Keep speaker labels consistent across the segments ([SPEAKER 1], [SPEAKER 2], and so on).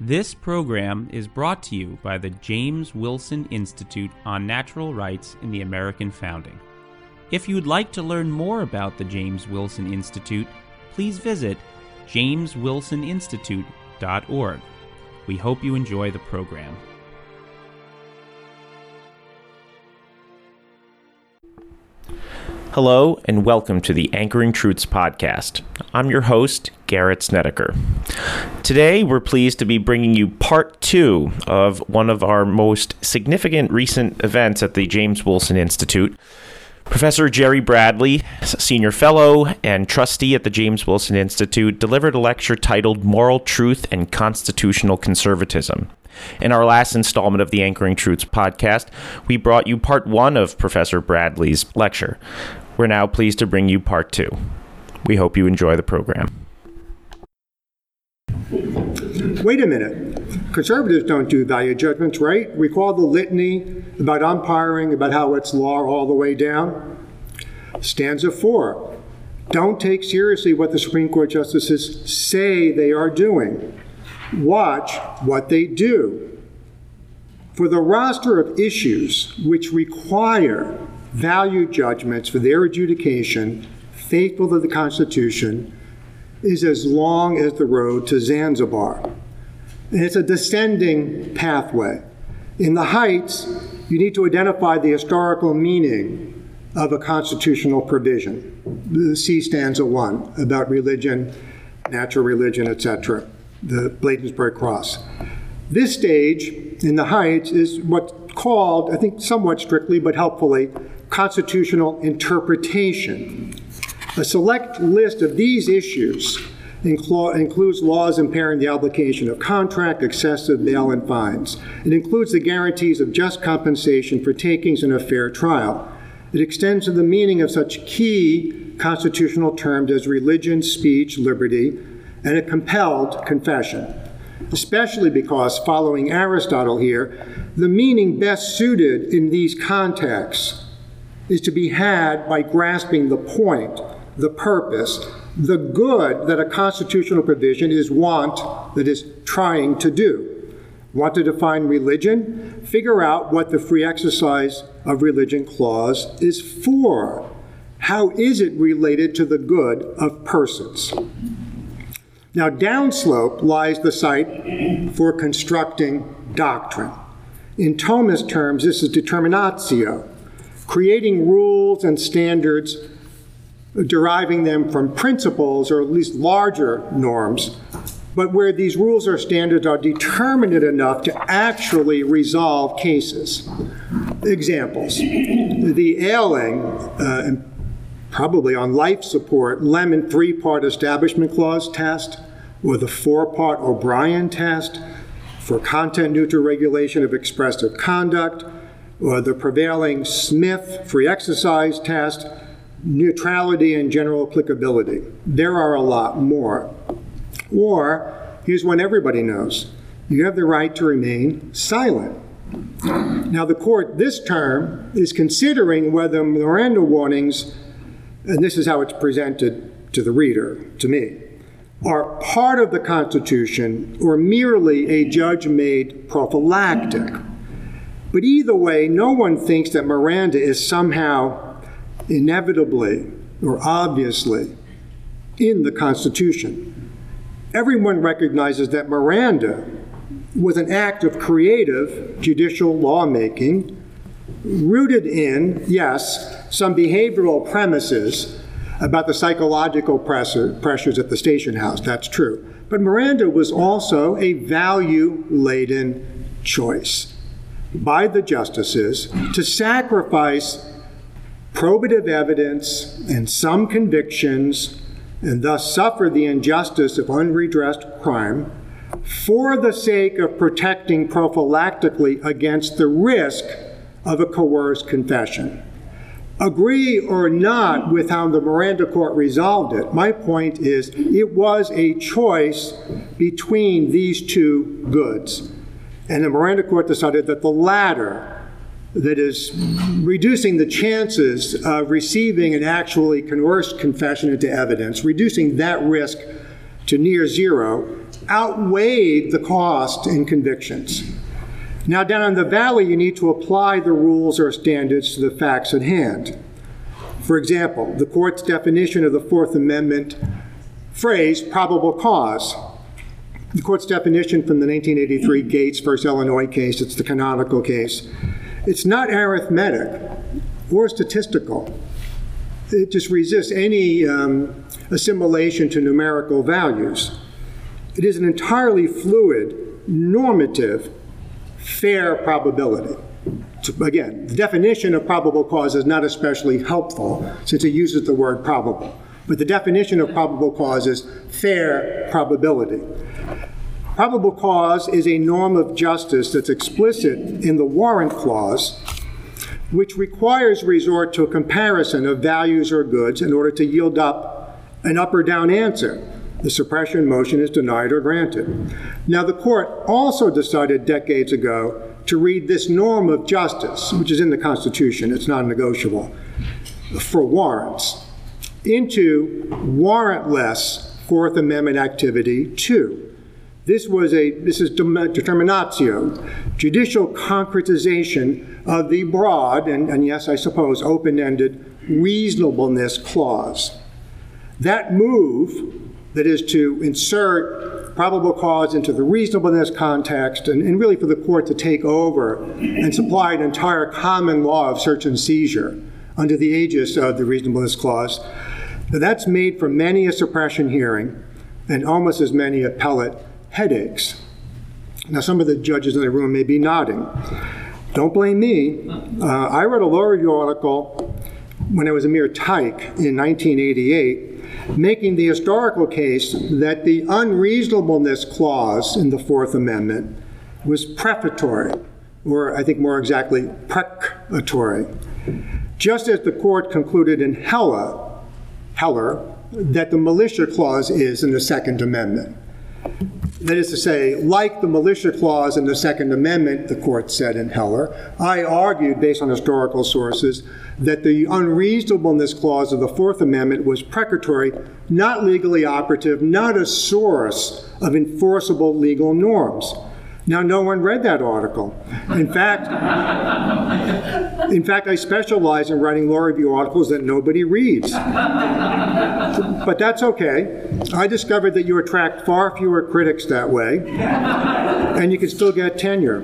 [SPEAKER 1] This program is brought to you by the James Wilson Institute on Natural Rights in the American Founding. If you'd like to learn more about the James Wilson Institute, please visit jameswilsoninstitute.org. We hope you enjoy the program.
[SPEAKER 2] Hello, and welcome to the Anchoring Truths podcast. I'm your host, Garrett Snedeker. Today, we're pleased to be bringing you part two of one of our most significant recent events at the James Wilson Institute. Professor Gerry Bradley, senior fellow and trustee at the James Wilson Institute, delivered a lecture titled Moral Truth and Constitutional Conservatism. In our last installment of the Anchoring Truths podcast, we brought you part one of Professor Bradley's lecture. We're now pleased to bring you part two. We hope you enjoy the program.
[SPEAKER 3] Wait a minute. Conservatives don't do value judgments, right? Recall the litany about umpiring, about how it's law all the way down. Stanza four. Don't take seriously what the Supreme Court justices say they are doing. Watch what they do. For the roster of issues which require value judgments for their adjudication, faithful to the Constitution, is as long as the road to Zanzibar. And it's a descending pathway. In the heights, you need to identify the historical meaning of a constitutional provision. See stanza one about religion, natural religion, etc., the Bladensburg Cross. This stage in the heights is what's called, I think somewhat strictly but helpfully, constitutional interpretation. A select list of these issues includes laws impairing the obligation of contract, excessive bail, and fines. It includes the guarantees of just compensation for takings in a fair trial. It extends to the meaning of such key constitutional terms as religion, speech, liberty, and a compelled confession. Especially because, following Aristotle here, the meaning best suited in these contexts is to be had by grasping the point, the purpose, the good that a constitutional provision is want that is trying to do. Want to define religion? Figure out what the free exercise of religion clause is for. How is it related to the good of persons? Now, downslope lies the site for constructing doctrine. In Thomas terms, this is determinatio, creating rules and standards deriving them from principles or at least larger norms, but where these rules or standards are determinate enough to actually resolve cases. Examples the ailing, uh, probably on life support, Lemon three part establishment clause test, or the four part O'Brien test for content neutral regulation of expressive conduct, or the prevailing Smith free exercise test neutrality and general applicability. There are a lot more. Or, here's one everybody knows you have the right to remain silent. Now, the court this term is considering whether Miranda warnings, and this is how it's presented to the reader, to me, are part of the Constitution or merely a judge made prophylactic. But either way, no one thinks that Miranda is somehow inevitably or obviously in the Constitution. Everyone recognizes that Miranda was an act of creative judicial lawmaking rooted in, yes, some behavioral premises about the psychological pressure, pressures at the station house. That's true. But Miranda was also a value laden choice by the justices to sacrifice probative evidence and some convictions, and thus suffer the injustice of unredressed crime for the sake of protecting prophylactically against the risk of a coerced confession. Agree or not with how the Miranda court resolved it, my point is it was a choice between these two goods. And the Miranda court decided that the latter that is reducing the chances of receiving an actually coerced confession into evidence, reducing that risk to near zero, outweighed the cost in convictions. Now, down in the valley, you need to apply the rules or standards to the facts at hand. For example, the court's definition of the Fourth Amendment phrase, probable cause. The court's definition from the 1983 Gates versus Illinois case, it's the canonical case, it's not arithmetic or statistical. It just resists any um, assimilation to numerical values. It is an entirely fluid, normative, fair probability. Again, the definition of probable cause is not especially helpful since it uses the word probable. But the definition of probable cause is fair probability. Probable cause is a norm of justice that's explicit in the warrant clause, which requires resort to a comparison of values or goods in order to yield up an up or down answer. The suppression motion is denied or granted. Now, the court also decided decades ago to read this norm of justice, which is in the Constitution, it's non negotiable, for warrants, into warrantless Fourth Amendment activity too. This was a this is determinatio, judicial concretization of the broad and, and yes, I suppose open-ended reasonableness clause. That move, that is to insert probable cause into the reasonableness context and, and really for the court to take over and supply an entire common law of search and seizure under the aegis of the reasonableness clause. Now, that's made for many a suppression hearing and almost as many appellate headaches. Now, some of the judges in the room may be nodding. Don't blame me. Uh, I read a law review article when I was a mere tyke in 1988, making the historical case that the unreasonableness clause in the Fourth Amendment was prefatory, or I think more exactly, precatory. Just as the court concluded in Heller, Heller that the militia clause is in the Second Amendment. That is to say, like the militia clause in the Second Amendment, the court said in Heller, I argued, based on historical sources, that the unreasonableness clause of the Fourth Amendment was precatory, not legally operative, not a source of enforceable legal norms. Now, no one read that article. In fact, in fact, I specialize in writing law review articles that nobody reads. but that's okay. I discovered that you attract far fewer critics that way, and you can still get tenure.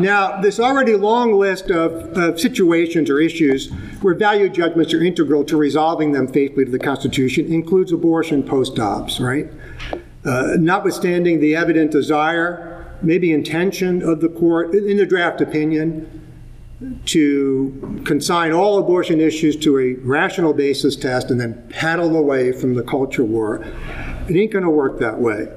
[SPEAKER 3] Now, this already long list of, of situations or issues where value judgments are integral to resolving them faithfully to the Constitution includes abortion post Dobbs, right? Uh, notwithstanding the evident desire, maybe intention of the court in the draft opinion to consign all abortion issues to a rational basis test and then paddle away from the culture war. It ain't going to work that way.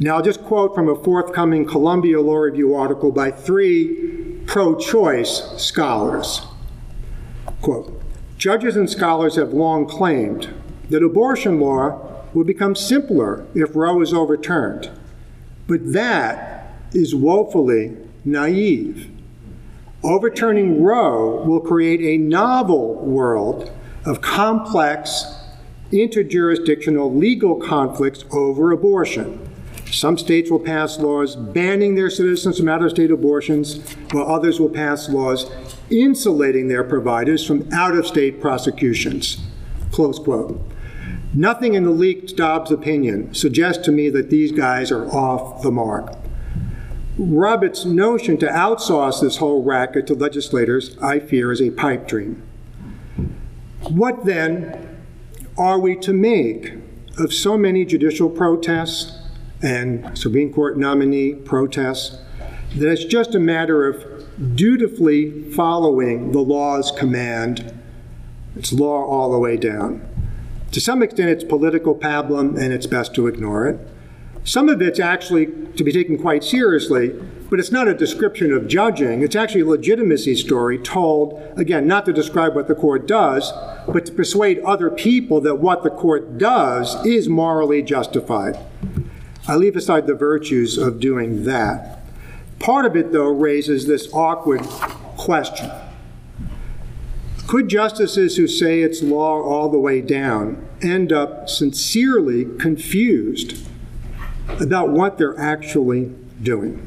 [SPEAKER 3] Now, I'll just quote from a forthcoming Columbia Law Review article by three pro choice scholars. Quote Judges and scholars have long claimed that abortion law will become simpler if Roe is overturned. But that is woefully naive. Overturning Roe will create a novel world of complex interjurisdictional legal conflicts over abortion. Some states will pass laws banning their citizens from out of state abortions, while others will pass laws insulating their providers from out of state prosecutions. Close quote. Nothing in the leaked Dobbs opinion suggests to me that these guys are off the mark. Roberts' notion to outsource this whole racket to legislators, I fear, is a pipe dream. What then are we to make of so many judicial protests and Supreme Court nominee protests that it's just a matter of dutifully following the law's command? It's law all the way down. To some extent, it's political pablum, and it's best to ignore it. Some of it's actually to be taken quite seriously, but it's not a description of judging. It's actually a legitimacy story told, again, not to describe what the court does, but to persuade other people that what the court does is morally justified. I leave aside the virtues of doing that. Part of it, though, raises this awkward question could justices who say it's law all the way down end up sincerely confused about what they're actually doing.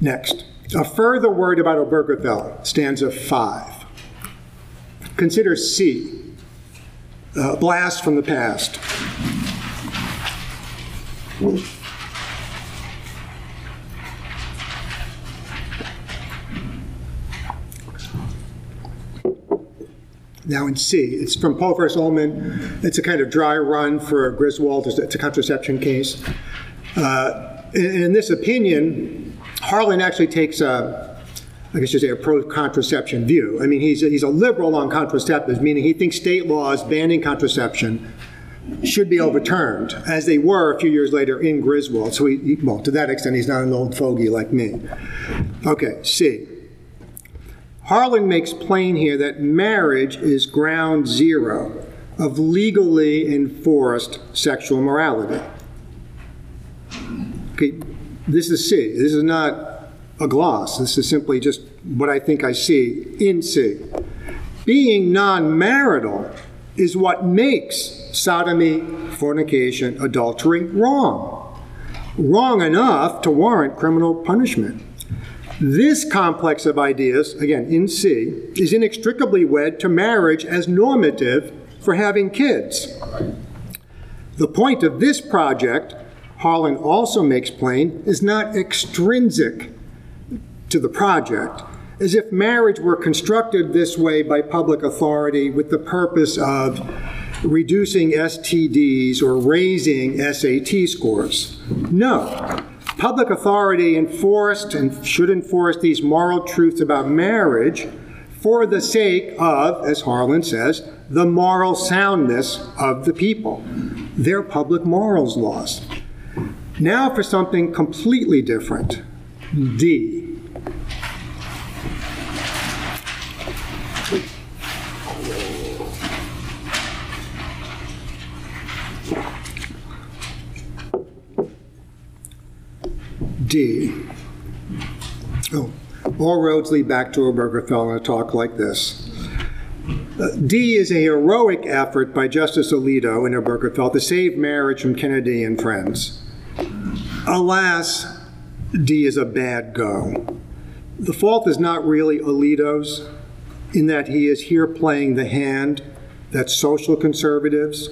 [SPEAKER 3] Next, a further word about Obergefell, stanza 5. Consider C, uh, blast from the past. Now in C, it's from Poe versus Ullman. It's a kind of dry run for Griswold. It's a contraception case. Uh, in, this opinion, Harlan actually takes a, I guess you say, a pro-contraception view. I mean, he's a, he's a liberal on contraceptives, meaning he thinks state laws banning contraception should be overturned, as they were a few years later in Griswold. So, he, well, to that extent, he's not an old fogey like me. Okay, C. Harlan makes plain here that marriage is ground zero of legally enforced sexual morality. Okay, this is C. This is not a gloss. This is simply just what I think I see in C. Being non marital is what makes sodomy, fornication, adultery wrong. Wrong enough to warrant criminal punishment. This complex of ideas, again in C, is inextricably wed to marriage as normative for having kids. The point of this project, Harlan also makes plain, is not extrinsic to the project, as if marriage were constructed this way by public authority with the purpose of reducing STDs or raising SAT scores. No. Public authority enforced and should enforce these moral truths about marriage for the sake of, as Harlan says, the moral soundness of the people, their public morals laws. Now for something completely different. D. D. Oh, all roads lead back to Obergefell in a talk like this. Uh, D is a heroic effort by Justice Alito in Obergefell to save marriage from Kennedy and friends. Alas, D is a bad go. The fault is not really Alito's, in that he is here playing the hand that social conservatives,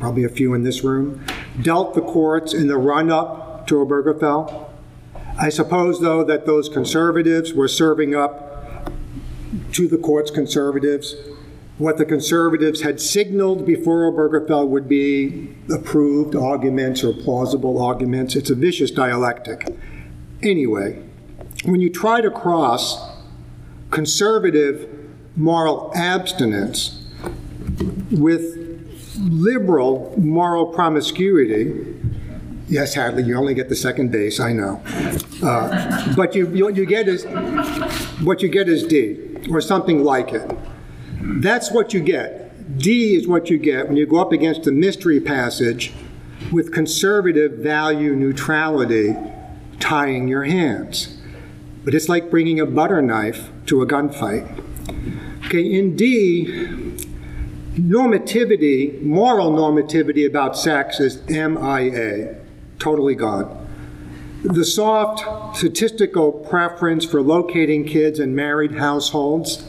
[SPEAKER 3] probably a few in this room, dealt the courts in the run up to Obergefell. I suppose, though, that those conservatives were serving up to the court's conservatives what the conservatives had signaled before Obergefell would be approved arguments or plausible arguments. It's a vicious dialectic. Anyway, when you try to cross conservative moral abstinence with liberal moral promiscuity, Yes, Hadley, you only get the second base, I know. Uh, but you, you, you get is, what you get is D, or something like it. That's what you get. D is what you get when you go up against the mystery passage with conservative value neutrality tying your hands. But it's like bringing a butter knife to a gunfight. Okay, in D, normativity, moral normativity about sex is MIA totally gone. The soft statistical preference for locating kids in married households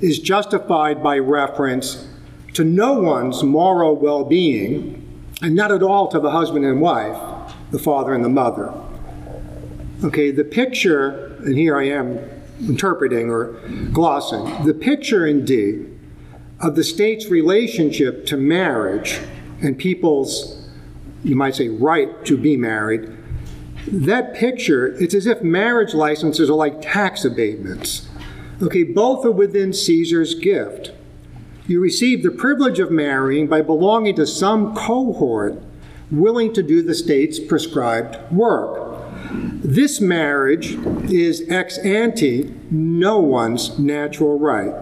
[SPEAKER 3] is justified by reference to no one's moral well being, and not at all to the husband and wife, the father and the mother. Okay, the picture, and here I am interpreting or glossing, the picture indeed of the state's relationship to marriage and people's you might say, right to be married, that picture, it's as if marriage licenses are like tax abatements. Okay, both are within Caesar's gift. You receive the privilege of marrying by belonging to some cohort willing to do the state's prescribed work. This marriage is ex ante no one's natural right.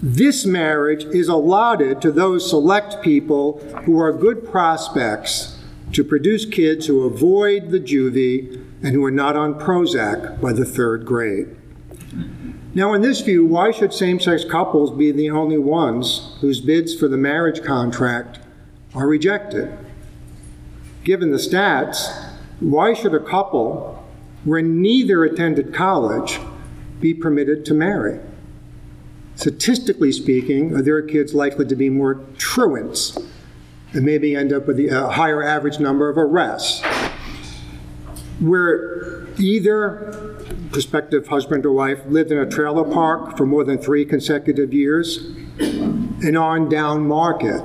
[SPEAKER 3] This marriage is allotted to those select people who are good prospects to produce kids who avoid the juvie and who are not on Prozac by the third grade. Now, in this view, why should same sex couples be the only ones whose bids for the marriage contract are rejected. Given the stats, why should a couple where neither attended college be permitted to marry? Statistically speaking, are their kids likely to be more truants and maybe end up with a uh, higher average number of arrests? Where either prospective husband or wife lived in a trailer park for more than three consecutive years, and on down market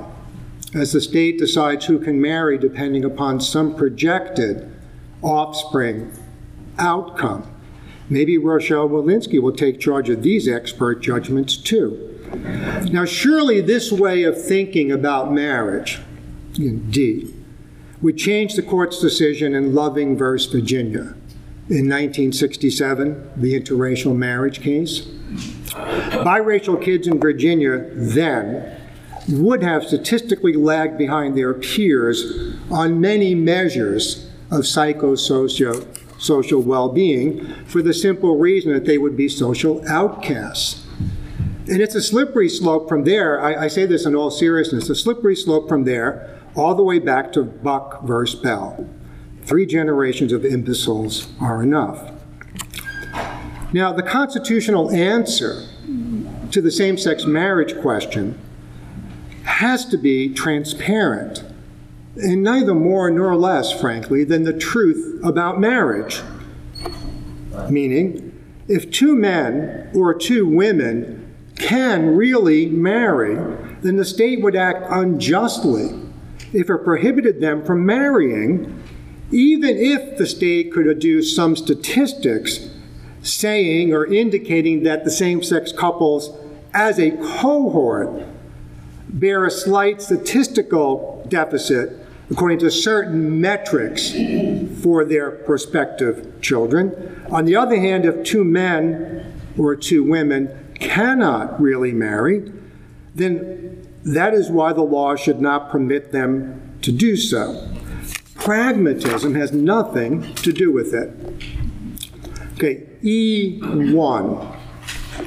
[SPEAKER 3] as the state decides who can marry depending upon some projected offspring outcome. Maybe Rochelle Walensky will take charge of these expert judgments too. Now, surely this way of thinking about marriage, indeed, would change the court's decision in Loving versus Virginia in 1967, the interracial marriage case. Biracial kids in Virginia then would have statistically lagged behind their peers on many measures of psychosocial social well-being for the simple reason that they would be social outcasts. And it's a slippery slope from there. I, I say this in all seriousness, a slippery slope from there all the way back to Buck versus Bell. Three generations of imbeciles are enough. Now, the constitutional answer to the same sex marriage question has to be transparent, and neither more nor less, frankly, than the truth about marriage. Meaning, if two men or two women can really marry, then the state would act unjustly if it prohibited them from marrying, even if the state could adduce some statistics saying or indicating that the same sex couples as a cohort bear a slight statistical deficit according to certain metrics for their prospective children. On the other hand, if two men or two women cannot really marry, then that is why the law should not permit them to do so. Pragmatism has nothing to do with it. Okay, E1.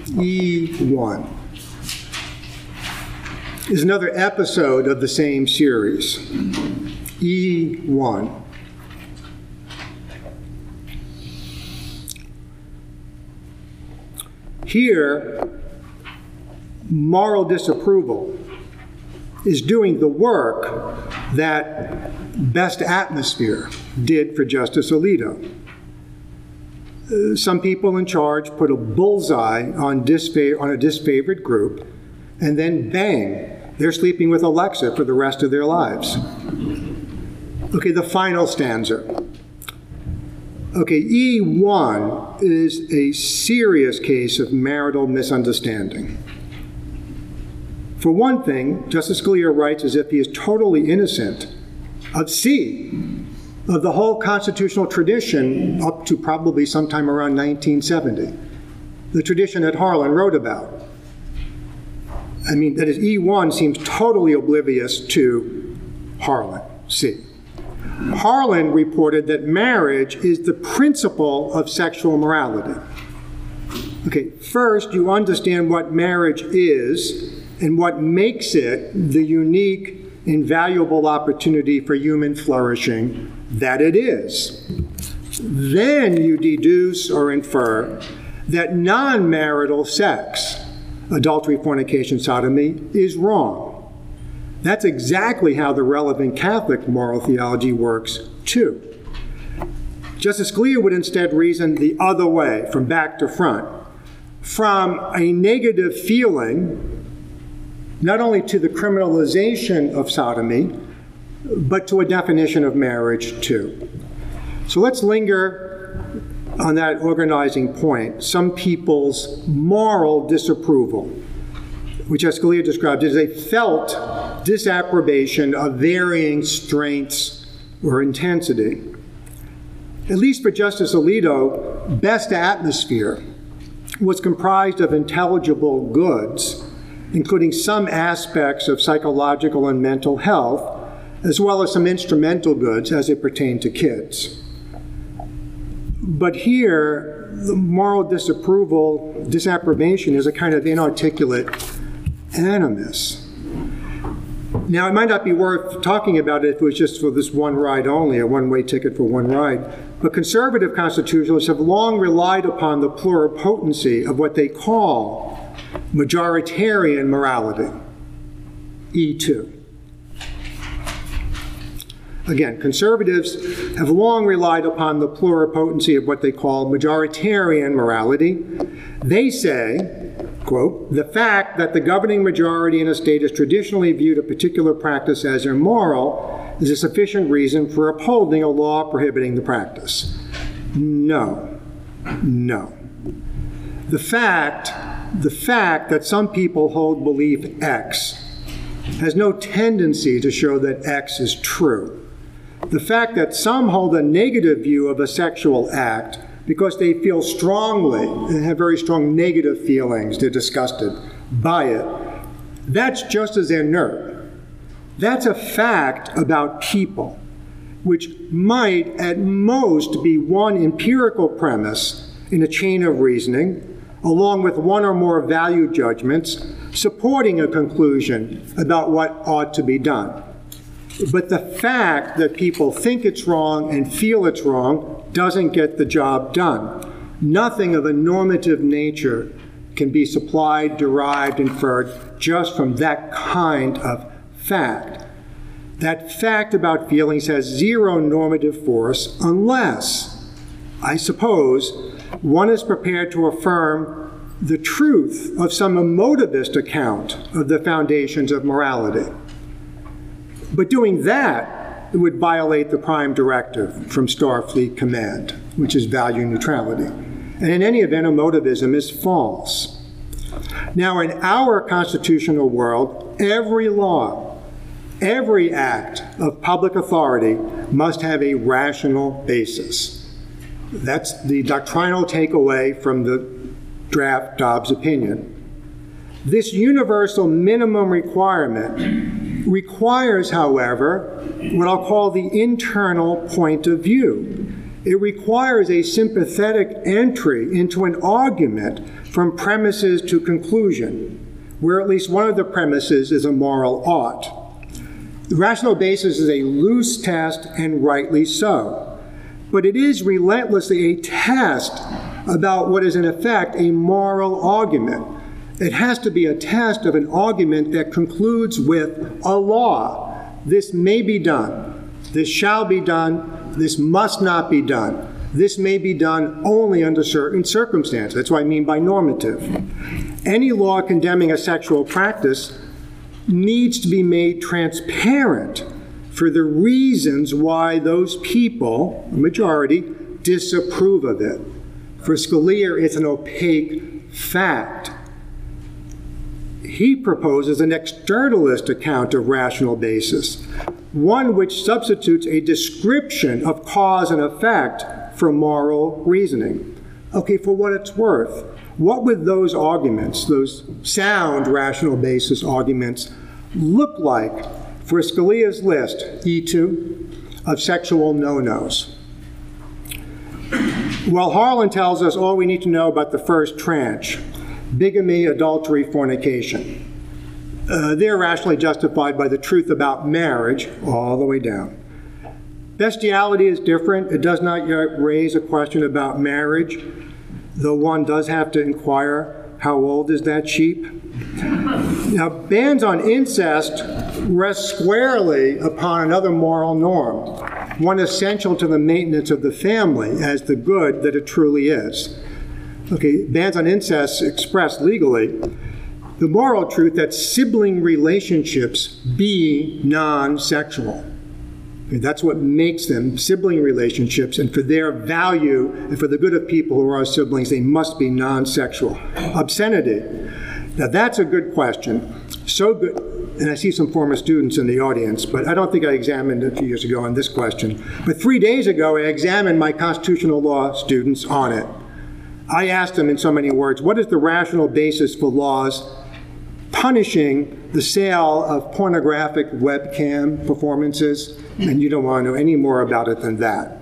[SPEAKER 3] E1 is another episode of the same series. E1. Here, moral disapproval is doing the work that Best Atmosphere did for Justice Alito. Uh, some people in charge put a bullseye on, disfa- on a disfavored group, and then bang, they're sleeping with Alexa for the rest of their lives. Okay, the final stanza. Okay, E1 is a serious case of marital misunderstanding. For one thing, Justice Scalia writes as if he is totally innocent of C, of the whole constitutional tradition up to probably sometime around 1970, the tradition that Harlan wrote about. I mean, that is, E1 seems totally oblivious to Harlan, C. Harlan reported that marriage is the principle of sexual morality. Okay, first, you understand what marriage is and what makes it the unique, invaluable opportunity for human flourishing that it is. Then you deduce or infer that non marital sex adultery, fornication, sodomy is wrong. That's exactly how the relevant Catholic moral theology works, too. Justice Scalia would instead reason the other way, from back to front, from a negative feeling, not only to the criminalization of sodomy, but to a definition of marriage, too. So let's linger on that organizing point, some people's moral disapproval, which Scalia described as a felt disapprobation of varying strengths or intensity. At least for Justice Alito, best atmosphere was comprised of intelligible goods, including some aspects of psychological and mental health, as well as some instrumental goods as it pertained to kids. But here, the moral disapproval, disapprobation is a kind of inarticulate animus. Now, it might not be worth talking about it if it was just for this one ride only, a one way ticket for one ride, but conservative constitutionalists have long relied upon the pluripotency of what they call majoritarian morality, E2. Again, conservatives have long relied upon the pluripotency of what they call majoritarian morality. They say, quote, the fact that the governing majority in a state has traditionally viewed a particular practice as immoral is a sufficient reason for upholding a law prohibiting the practice. No, no. The fact, the fact that some people hold belief X has no tendency to show that X is true. The fact that some hold a negative view of a sexual act because they feel strongly and have very strong negative feelings, they're disgusted by it, that's just as inert. That's a fact about people, which might at most be one empirical premise in a chain of reasoning, along with one or more value judgments supporting a conclusion about what ought to be done. But the fact that people think it's wrong and feel it's wrong doesn't get the job done. Nothing of a normative nature can be supplied, derived, inferred just from that kind of fact. That fact about feelings has zero normative force unless, I suppose, one is prepared to affirm the truth of some emotivist account of the foundations of morality. But doing that would violate the prime directive from Starfleet Command, which is value neutrality. And in any event, emotivism is false. Now, in our constitutional world, every law, every act of public authority must have a rational basis. That's the doctrinal takeaway from the draft Dobbs opinion. This universal minimum requirement requires, however, what I'll call the internal point of view. It requires a sympathetic entry into an argument from premises to conclusion, where at least one of the premises is a moral ought. The rational basis is a loose test, and rightly so. But it is relentlessly a test about what is, in effect, a moral argument. It has to be a test of an argument that concludes with a law. This may be done. This shall be done. This must not be done. This may be done only under certain circumstances. That's what I mean by normative. Any law condemning a sexual practice needs to be made transparent for the reasons why those people, the majority, disapprove of it. For Scalia, it's an opaque fact. He proposes an externalist account of rational basis, one which substitutes a description of cause and effect for moral reasoning. Okay, for what it's worth, what would those arguments, those sound rational basis arguments, look like for Scalia's list, E2, of sexual no nos? Well, Harlan tells us all we need to know about the first tranche bigamy, adultery, fornication. Uh, they're rationally justified by the truth about marriage all the way down. Bestiality is different. It does not yet raise a question about marriage, though one does have to inquire how old is that sheep? Now, bans on incest rest squarely upon another moral norm, one essential to the maintenance of the family as the good that it truly is. Okay, bans on incest expressed legally the moral truth that sibling relationships be non sexual. Okay, that's what makes them sibling relationships, and for their value and for the good of people who are siblings, they must be non sexual. Obscenity. Now, that's a good question. So good, and I see some former students in the audience, but I don't think I examined a few years ago on this question. But three days ago, I examined my constitutional law students on it. I asked them in so many words, what is the rational basis for laws punishing the sale of pornographic webcam performances, and you don't want to know any more about it than that.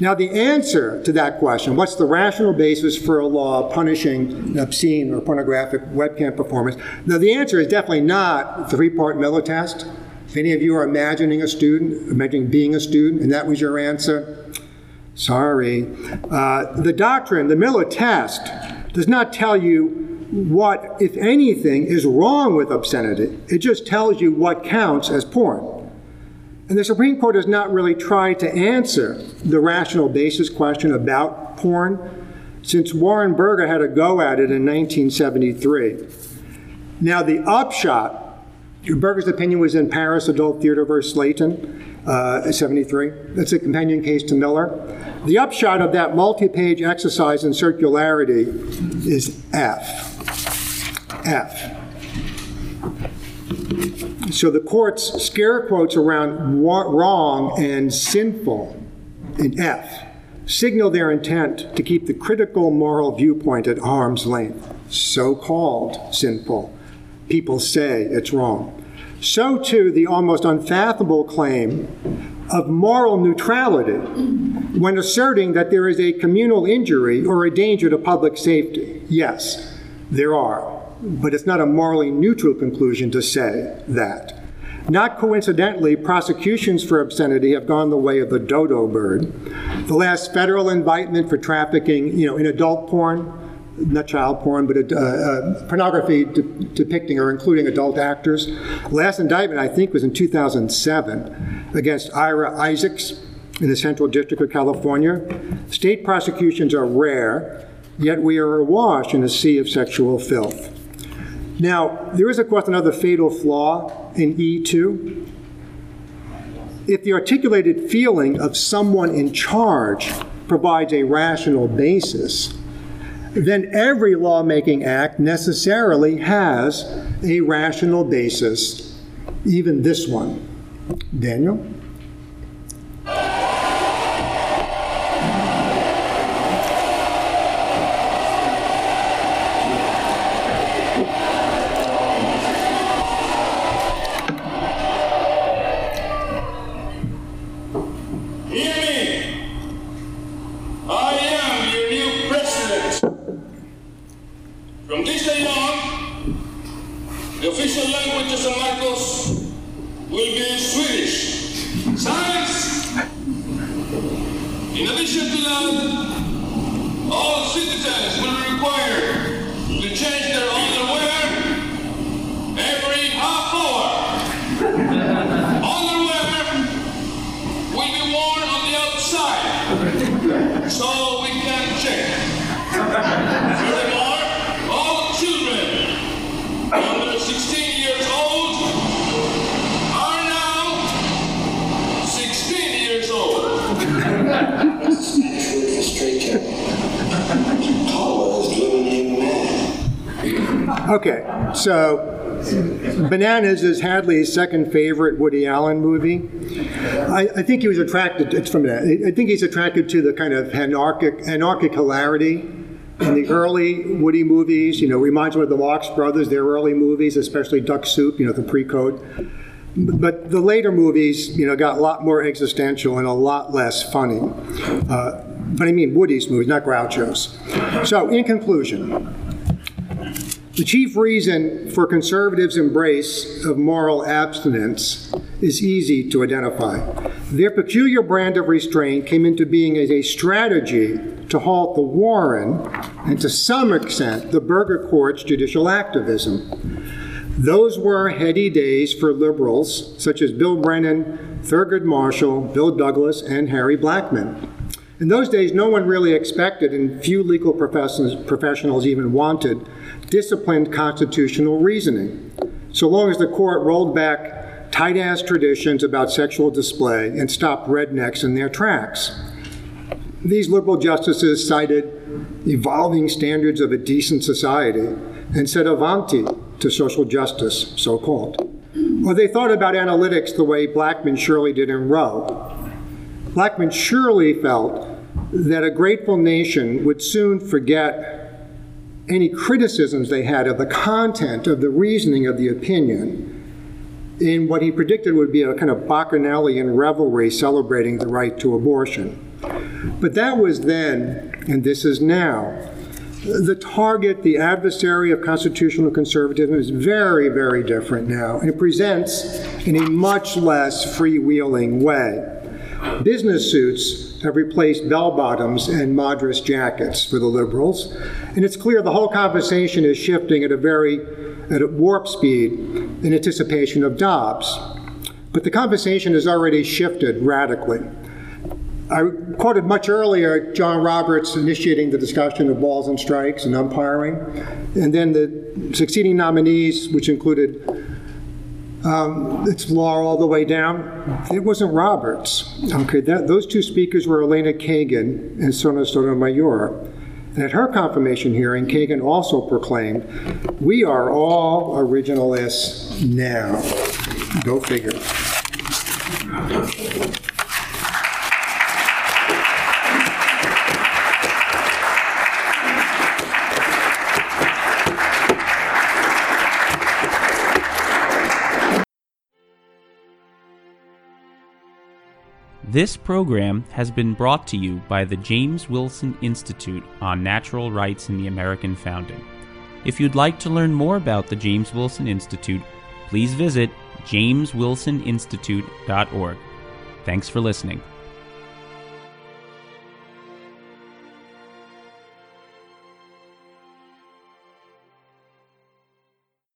[SPEAKER 3] Now, the answer to that question, what's the rational basis for a law punishing obscene or pornographic webcam performance? Now, the answer is definitely not three part Miller test. If any of you are imagining a student, imagining being a student, and that was your answer, sorry. Uh, the doctrine, the Miller test, does not tell you what, if anything, is wrong with obscenity. It just tells you what counts as porn. And the Supreme Court has not really tried to answer the rational basis question about porn since Warren Burger had a go at it in 1973. Now, the upshot Burger's opinion was in Paris Adult Theater versus Slaton, uh, 73. That's a companion case to Miller. The upshot of that multi page exercise in circularity is F. F. So the court's scare quotes around wrong and sinful in F signal their intent to keep the critical moral viewpoint at arm's length. So called sinful. People say it's wrong. So too the almost unfathomable claim of moral neutrality when asserting that there is a communal injury or a danger to public safety. Yes, there are but it's not a morally neutral conclusion to say that. Not coincidentally, prosecutions for obscenity have gone the way of the dodo bird. The last federal indictment for trafficking, you know, in adult porn, not child porn, but uh, uh, pornography de- depicting or including adult actors. Last indictment, I think, was in 2007 against Ira Isaacs in the Central District of California. State prosecutions are rare, yet we are awash in a sea of sexual filth. Now, there is, of course, another fatal flaw in E2. If the articulated feeling of someone in charge provides a rational basis, then every lawmaking act necessarily has a rational basis, even this one. Daniel? Washington. Okay, so Bananas is Hadley's second favorite Woody Allen movie. I, I think he was attracted. It's from that. I think he's attracted to the kind of anarchic, anarchic hilarity in the early Woody movies. You know, reminds me of the Marx Brothers, their early movies, especially Duck Soup. You know, the pre-code. But the later movies, you know, got a lot more existential and a lot less funny. Uh, but I mean Woody's movies, not Groucho's. So, in conclusion, the chief reason for conservatives' embrace of moral abstinence is easy to identify. Their peculiar brand of restraint came into being as a strategy to halt the Warren and to some extent the Burger Court's judicial activism. Those were heady days for liberals such as Bill Brennan, Thurgood Marshall, Bill Douglas, and Harry Blackmun. In those days, no one really expected, and few legal professionals even wanted, disciplined constitutional reasoning, so long as the court rolled back tight ass traditions about sexual display and stopped rednecks in their tracks. These liberal justices cited evolving standards of a decent society and said avanti to social justice, so called. Or they thought about analytics the way Blackmun surely did in Roe. Blackmun surely felt that a grateful nation would soon forget any criticisms they had of the content of the reasoning of the opinion in what he predicted would be a kind of bacchanalian revelry celebrating the right to abortion. But that was then, and this is now. The target, the adversary of constitutional conservatism is very, very different now, and it presents in a much less freewheeling way. Business suits have replaced bell bottoms and Madras jackets for the liberals, and it's clear the whole conversation is shifting at a very at a warp speed in anticipation of Dobbs. But the conversation has already shifted radically. I quoted much earlier John Roberts initiating the discussion of balls and strikes and umpiring, and then the succeeding nominees, which included um, it's law all the way down. It wasn't Roberts. Okay, that, those two speakers were Elena Kagan and Sonia Sotomayor. At her confirmation hearing, Kagan also proclaimed, We are all originalists now. Go figure.
[SPEAKER 1] This program has been brought to you by the James Wilson Institute on Natural Rights in the American Founding. If you'd like to learn more about the James Wilson Institute, please visit jameswilsoninstitute.org. Thanks for listening.